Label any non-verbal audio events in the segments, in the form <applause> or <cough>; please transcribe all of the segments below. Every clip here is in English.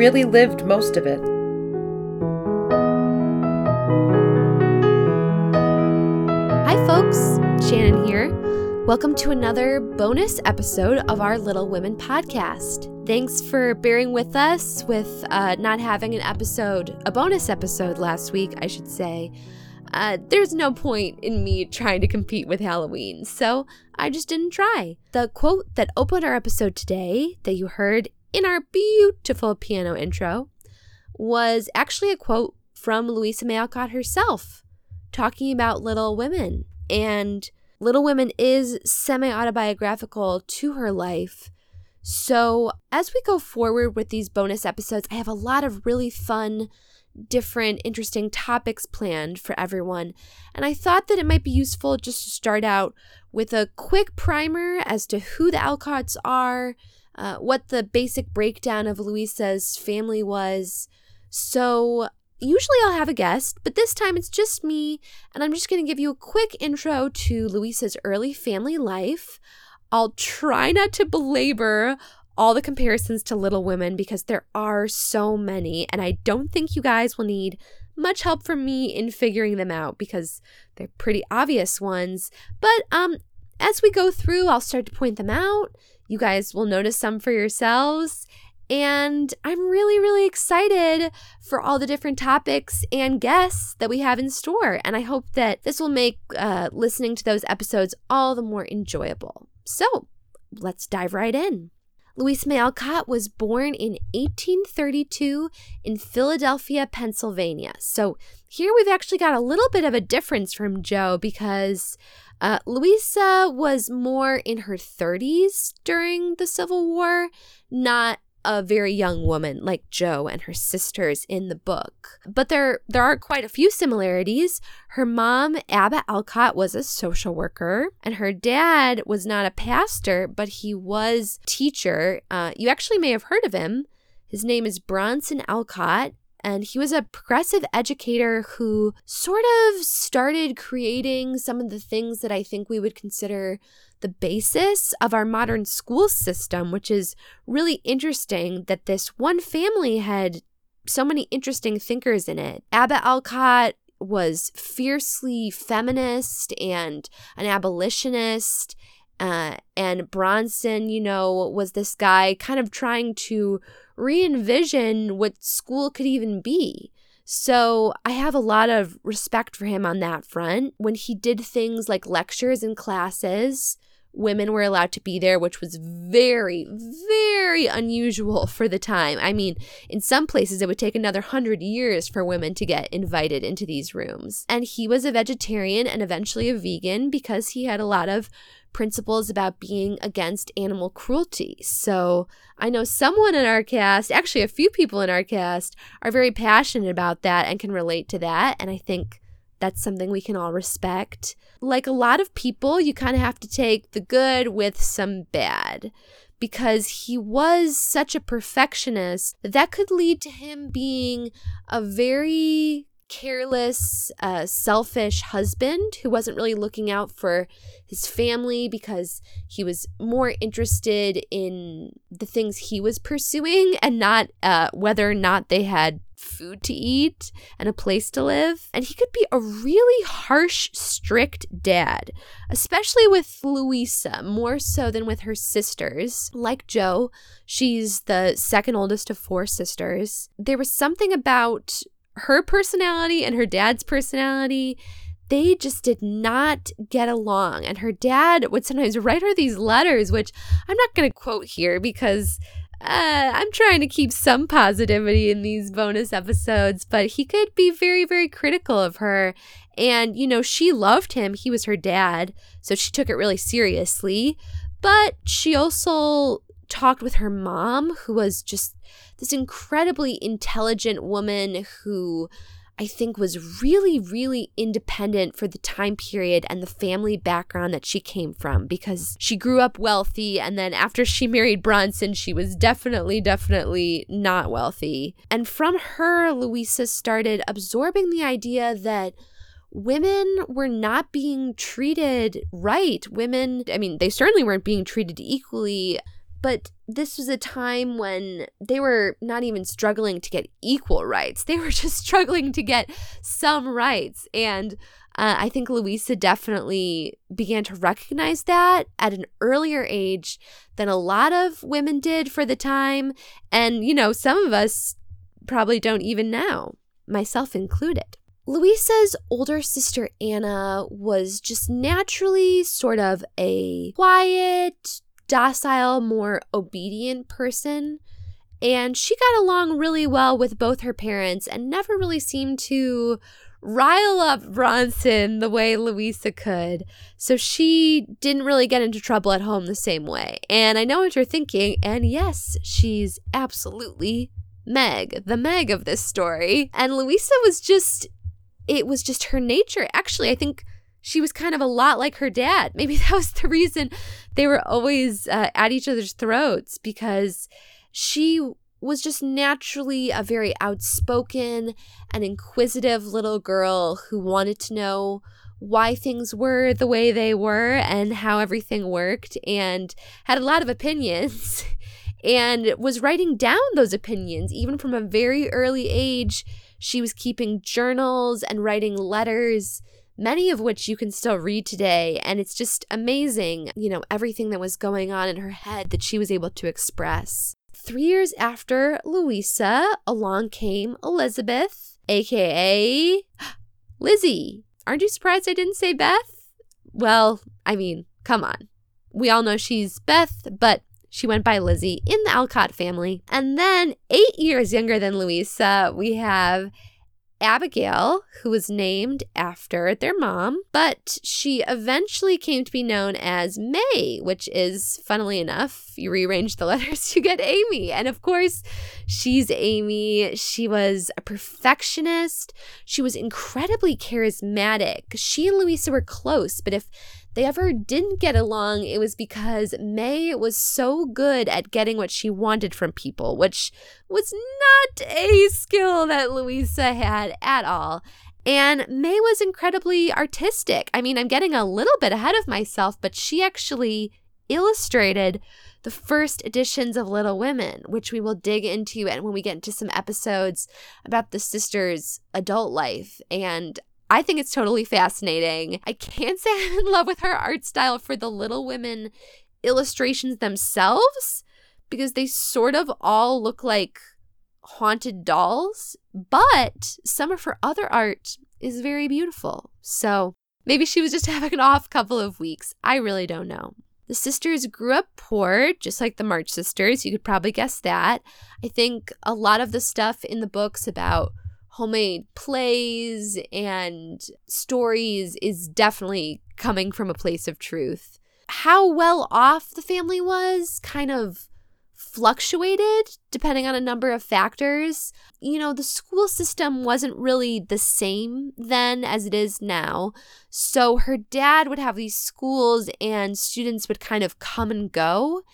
really lived most of it. Hi, folks. Shannon here. Welcome to another bonus episode of our Little Women podcast. Thanks for bearing with us with uh, not having an episode, a bonus episode last week, I should say. Uh, there's no point in me trying to compete with Halloween, so I just didn't try. The quote that opened our episode today, that you heard in our beautiful piano intro, was actually a quote from Louisa May Alcott herself, talking about Little Women. And Little Women is semi autobiographical to her life. So, as we go forward with these bonus episodes, I have a lot of really fun different interesting topics planned for everyone. And I thought that it might be useful just to start out with a quick primer as to who the Alcotts are, uh, what the basic breakdown of Louisa's family was. So, usually I'll have a guest, but this time it's just me, and I'm just going to give you a quick intro to Louisa's early family life. I'll try not to belabor all the comparisons to Little Women because there are so many, and I don't think you guys will need much help from me in figuring them out because they're pretty obvious ones. But um, as we go through, I'll start to point them out. You guys will notice some for yourselves. And I'm really, really excited for all the different topics and guests that we have in store. And I hope that this will make uh, listening to those episodes all the more enjoyable. So let's dive right in. Louisa May Alcott was born in 1832 in Philadelphia, Pennsylvania. So here we've actually got a little bit of a difference from Jo because uh, Louisa was more in her 30s during the Civil War, not a very young woman like Jo and her sisters in the book. But there there are quite a few similarities. Her mom, Abba Alcott, was a social worker, and her dad was not a pastor, but he was teacher. Uh, you actually may have heard of him. His name is Bronson Alcott, and he was a progressive educator who sort of started creating some of the things that I think we would consider the basis of our modern school system, which is really interesting that this one family had so many interesting thinkers in it. Abba Alcott was fiercely feminist and an abolitionist. Uh, and Bronson, you know, was this guy kind of trying to re envision what school could even be. So I have a lot of respect for him on that front. When he did things like lectures and classes, women were allowed to be there, which was very, very unusual for the time. I mean, in some places, it would take another hundred years for women to get invited into these rooms. And he was a vegetarian and eventually a vegan because he had a lot of principles about being against animal cruelty. So I know someone in our cast, actually, a few people in our cast, are very passionate about that and can relate to that. And I think that's something we can all respect. Like a lot of people, you kind of have to take the good with some bad because he was such a perfectionist that that could lead to him being a very careless, uh, selfish husband who wasn't really looking out for his family because he was more interested in the things he was pursuing and not uh, whether or not they had food to eat and a place to live. And he could be a really harsh, strict dad, especially with Louisa, more so than with her sisters. Like Jo, she's the second oldest of four sisters. There was something about her personality and her dad's personality they just did not get along. And her dad would sometimes <laughs> write her these letters, which I'm not going to quote here because uh, I'm trying to keep some positivity in these bonus episodes, but he could be very, very critical of her. And, you know, she loved him. He was her dad. So she took it really seriously. But she also talked with her mom, who was just this incredibly intelligent woman who I think was really, really independent for the time period and the family background that she came from because she grew up wealthy. And then after she <laughs> married Bronson, she was definitely, definitely not wealthy. And from her, Louisa started absorbing the idea that women were not being treated right. Women, I mean, they certainly weren't being treated equally but this was a time when they were not even struggling to get equal rights. They were <laughs> just struggling to get some rights. And uh, I think Louisa definitely began to recognize that at an earlier age than a lot of women did for the time. And, you know, some of us probably don't even now, myself included. Louisa's older sister Anna was just naturally sort of a quiet, docile, more obedient person. And she got along really well with both her parents and never really seemed to rile up Bronson the way Louisa could. So she didn't really get into trouble at home the same way. And I know what you're thinking. And yes, she's absolutely Meg, the Meg of this story. And Louisa was just, it was just her nature. Actually, I think she was kind of a lot like her dad. <laughs> Maybe that was the reason they were always uh, at each other's throats because she was just naturally a very outspoken and inquisitive little girl who wanted to know why things were the way they were and how everything worked and had a lot of opinions <laughs> and was writing down those opinions even from a very early age. She was keeping journals and writing letters many of which you can still read today. And it's just amazing, you know, everything that was going on in her head that she was able to express. Three years after Louisa, along came Elizabeth, aka <gasps> Lizzie. Aren't you surprised I didn't say Beth? Well, I mean, come on. We all know she's Beth, but she went by Lizzie in the Alcott family. And then, eight years younger than Louisa, we have Abigail, who was named after their mom, but she eventually came to be known as May, which is, funnily enough, you rearrange the <laughs> letters, you get Amy. And of course, she's Amy. She was a perfectionist. She was incredibly charismatic. She and Louisa were close, but if they ever didn't get along, it was because May was so good at getting what she wanted from people, which was not a skill that Louisa had at all. And May was incredibly artistic. I mean, I'm getting a little bit ahead of myself, but she actually illustrated the first editions of Little Women, which we will dig into and when we get into some episodes about the sisters' adult life. And I think it's totally fascinating. I can't say <laughs> I'm in love with her art style for the Little Women illustrations themselves because they sort of all look like haunted dolls, but some of her other art is very beautiful. So maybe she was just <laughs> having an off couple of weeks. I really don't know. The sisters grew up poor, just like the March sisters. You could probably guess that. I think a lot of the stuff in the books about homemade plays and stories is definitely coming from a place of truth. How well off the family was kind of fluctuated depending on a number of factors. You know, the school system wasn't really the same then as it is now. So her dad would have these schools and students would kind of come and go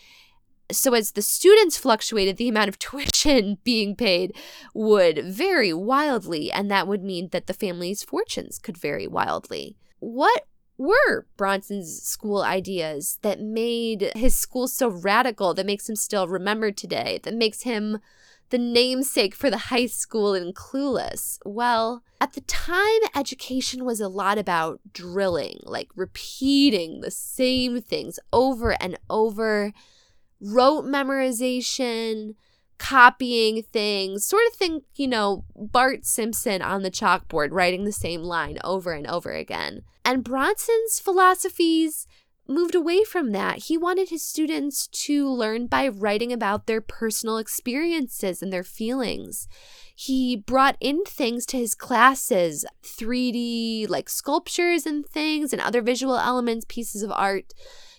so as the students fluctuated, the amount of <laughs> tuition being paid would vary wildly, and that would mean that the family's fortunes could vary wildly. What were Bronson's school ideas that made his school so radical, that makes him still remembered today, that makes him the namesake for the high school in Clueless? Well, at the time, education was a lot about drilling, like repeating the same things over and over rote memorization, copying things, sort of think, you know, Bart Simpson on the chalkboard writing the same line over and over again. And Bronson's philosophies moved away from that. He wanted his students to learn by writing about their personal experiences and their feelings. He brought in things to his classes 3D, like sculptures and things, and other visual elements, pieces of art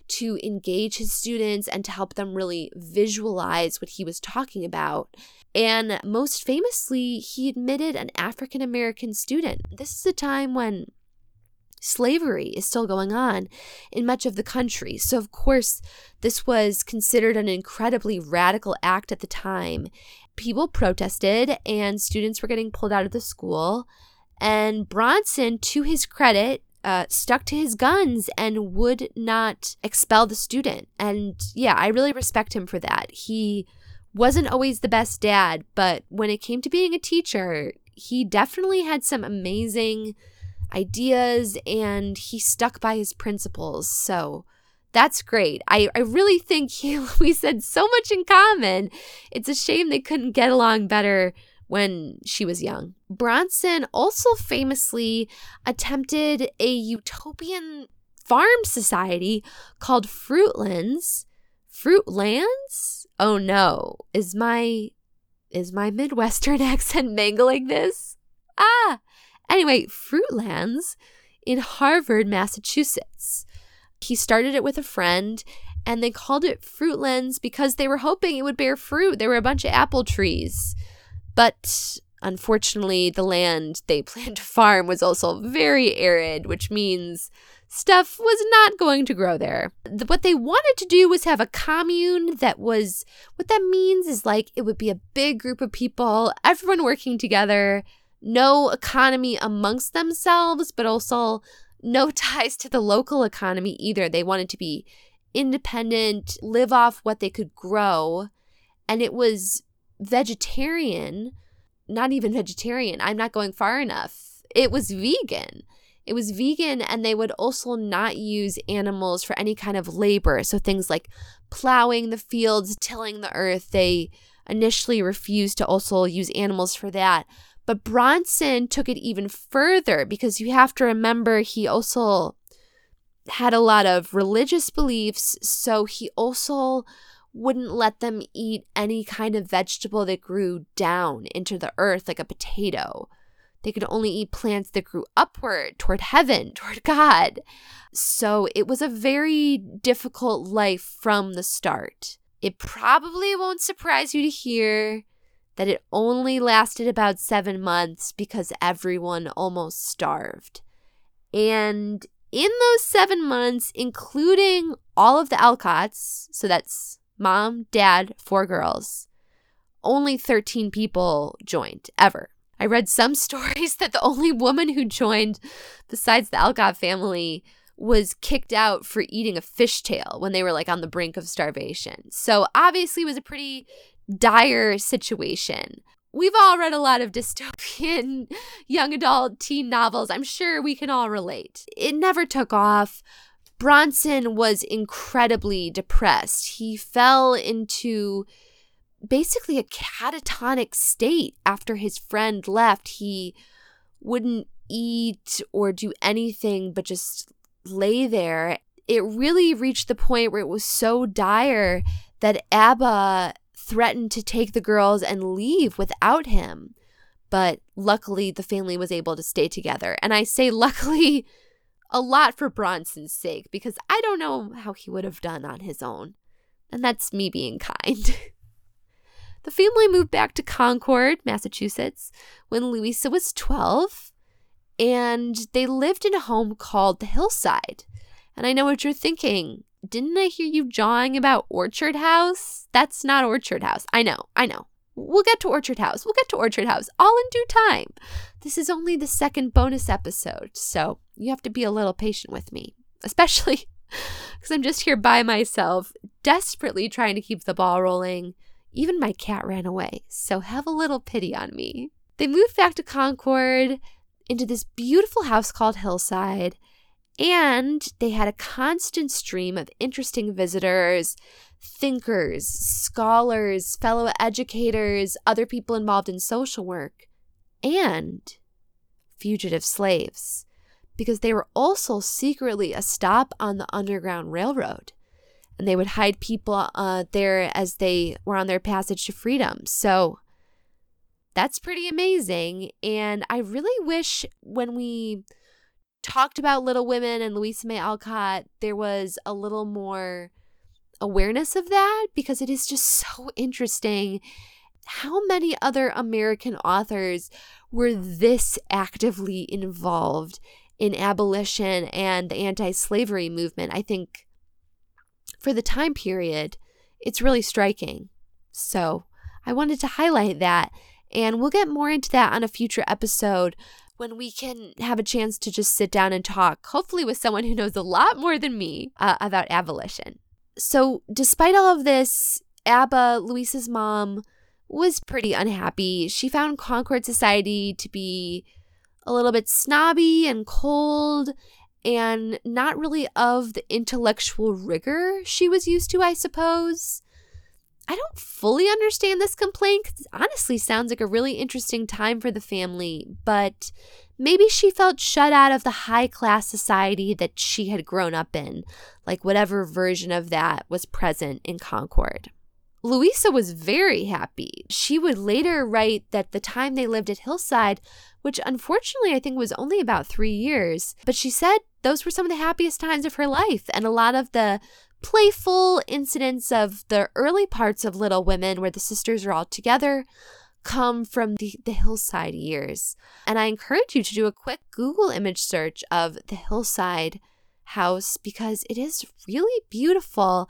to engage his students and to help them really visualize what he was talking about. And most famously, he admitted an African American student. This is a time when slavery is still going on in much of the country. So, of course, this was considered an incredibly radical act at the time. People protested, and students were getting pulled out of the school. And Bronson, to his credit, uh, stuck to his guns and would not expel the student. And yeah, I really respect him for that. He wasn't always the best dad, but when it came to being a teacher, he definitely had some amazing ideas and he stuck by his principles. So that's great. I, I really think <laughs> he we said so much in common. It's a shame they couldn't get along better when she was young. Bronson also famously attempted a utopian farm society called Fruitlands. Fruitlands? Oh no. Is my is my Midwestern <laughs> accent mangling this? Ah. Anyway, Fruitlands in Harvard, Massachusetts. He started it with a friend and they called it Fruitlands because they were hoping it would bear fruit. There were a bunch of apple trees. But unfortunately, the land they <laughs> planned to farm was also very arid, which means stuff was not going to grow there. What they wanted to do was have a commune that was, what that means is like it would be a big group of people, everyone working together, no economy amongst themselves, but also no <laughs> ties to the local economy either. They wanted to be independent, live off what they could grow. And it was vegetarian, not even vegetarian. I'm not going far enough. It was vegan. It was vegan, and they would also not use animals for any kind of labor. So things like plowing the fields, tilling the earth, they initially refused to also use animals for that. But Bronson took it even further because you have to remember he also had a lot of religious beliefs. So he also wouldn't let them eat any kind of vegetable that grew down into the earth, like a potato. They could only eat plants that grew upward toward heaven, <laughs> toward God. So it was a very difficult life from the start. It probably won't surprise you to hear that it only lasted about seven months because everyone almost starved. And in those seven months, including all of the Alcotts, so that's mom, dad, four girls, only 13 people joined ever. I read some <laughs> stories that the only woman who joined, besides the Alcott family, was kicked out for eating a fishtail when they were like on the brink of starvation. So obviously, it was a pretty dire situation. We've all read a lot of <laughs> dystopian young adult teen novels. I'm sure we can all relate. It never took off. Bronson was incredibly depressed. He fell into basically a catatonic state after his friend left. He wouldn't eat or do anything but just lay there. It really reached the point where it was so dire that Abba threatened to take the girls and leave without him. But luckily, the family was able to stay together. And I say luckily a lot for Bronson's sake because I don't know how he would have done on his own. And that's me being kind. <laughs> the family moved back to Concord, Massachusetts, when Louisa was 12, and they lived in a home called the Hillside. And I know what you're thinking. Didn't I hear you jawing about Orchard House? That's not Orchard House. I know, I know. We'll get to Orchard House. We'll get to Orchard House all in due time. This is only the second bonus episode, so you have to be a little patient with me, especially <laughs> because I'm just here by myself, desperately trying to keep the ball rolling. Even my cat ran away, so have a little pity on me. They moved back to Concord into this beautiful house called Hillside, and they had a constant stream of interesting visitors, thinkers, scholars, fellow educators, other people involved in social work, and fugitive slaves, because they were also secretly a stop on the Underground Railroad. And they would hide people uh, there as they were on their passage to freedom. So that's pretty amazing. And I really wish when we talked about Little Women and Louisa May Alcott, there was a little more awareness of that because it is just so interesting how many other American authors were this actively involved in abolition and the anti slavery movement. I think for the time period, it's really striking. So I wanted to highlight that. And we'll get more into that on a future episode. when we can have a chance to just sit down and talk, hopefully with someone who knows a lot more than me uh, about abolition. So, despite all of this, Abba, Louisa's mom, was pretty unhappy. She found Concord Society to be a little bit snobby and cold and not really of the intellectual rigor she was used to, I suppose. I don't fully understand this complaint because it honestly sounds like a really interesting time for the family, but maybe she felt shut out of the high class society that she had grown up in, like whatever version of that was present in Concord. Louisa was very happy. She would later write that the time they lived at Hillside, which unfortunately I think was only about three years, but she said those were some of the happiest times of her life. And a lot of the playful incidents of the early parts of Little Women, where the sisters are all together, come from the, the hillside years. And I encourage you to do a quick Google image search of the hillside house because it is really beautiful.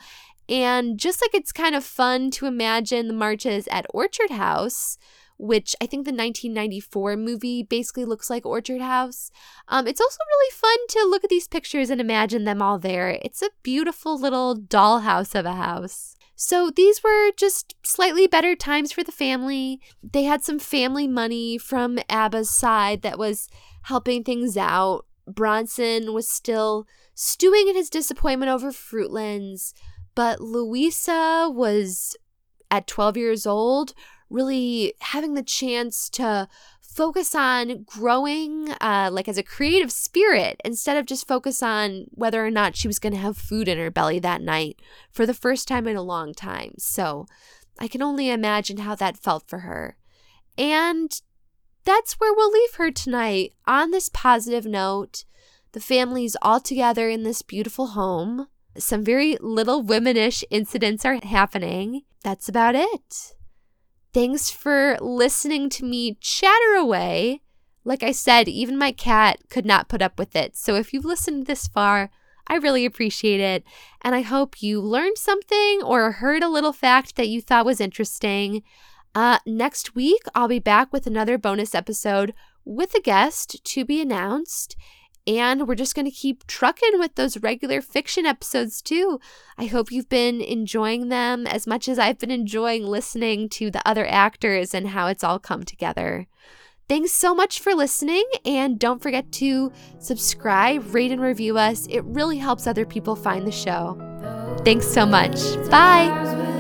And just like it's kind of fun to imagine the marches at Orchard House, which I think the 1994 movie basically looks like Orchard House. Um, it's also really fun to look at these pictures and imagine them all there. It's a beautiful little dollhouse of a house. So these were just slightly better times for the family. They had some family money from Abba's side that was helping things out. Bronson was still stewing in his disappointment over Fruitlands, but Louisa was at 12 years old really having the chance to focus on growing uh, like as a creative spirit instead of just focus on whether or not she was going to have food in her belly that night for the first time in a long time. So i can only imagine how that felt for her. And that's where we'll leave her tonight. On this positive note the family's all together in this beautiful home. Some very little womanish incidents are happening. That's about it Thanks for listening to me chatter away. Like I said, even my cat could not put up with it. So if you've listened this far, I really appreciate it. And I hope you learned something or heard a little fact that you thought was interesting. Uh, next week, I'll be back with another bonus episode with a guest to be announced. And we're just going to keep trucking with those regular fiction episodes too. I hope you've been enjoying them as much as I've been enjoying listening to the other actors and how it's all come together. Thanks so much for listening, and don't forget to subscribe, rate, and review us. It really helps other people find the show. Thanks so much. Bye.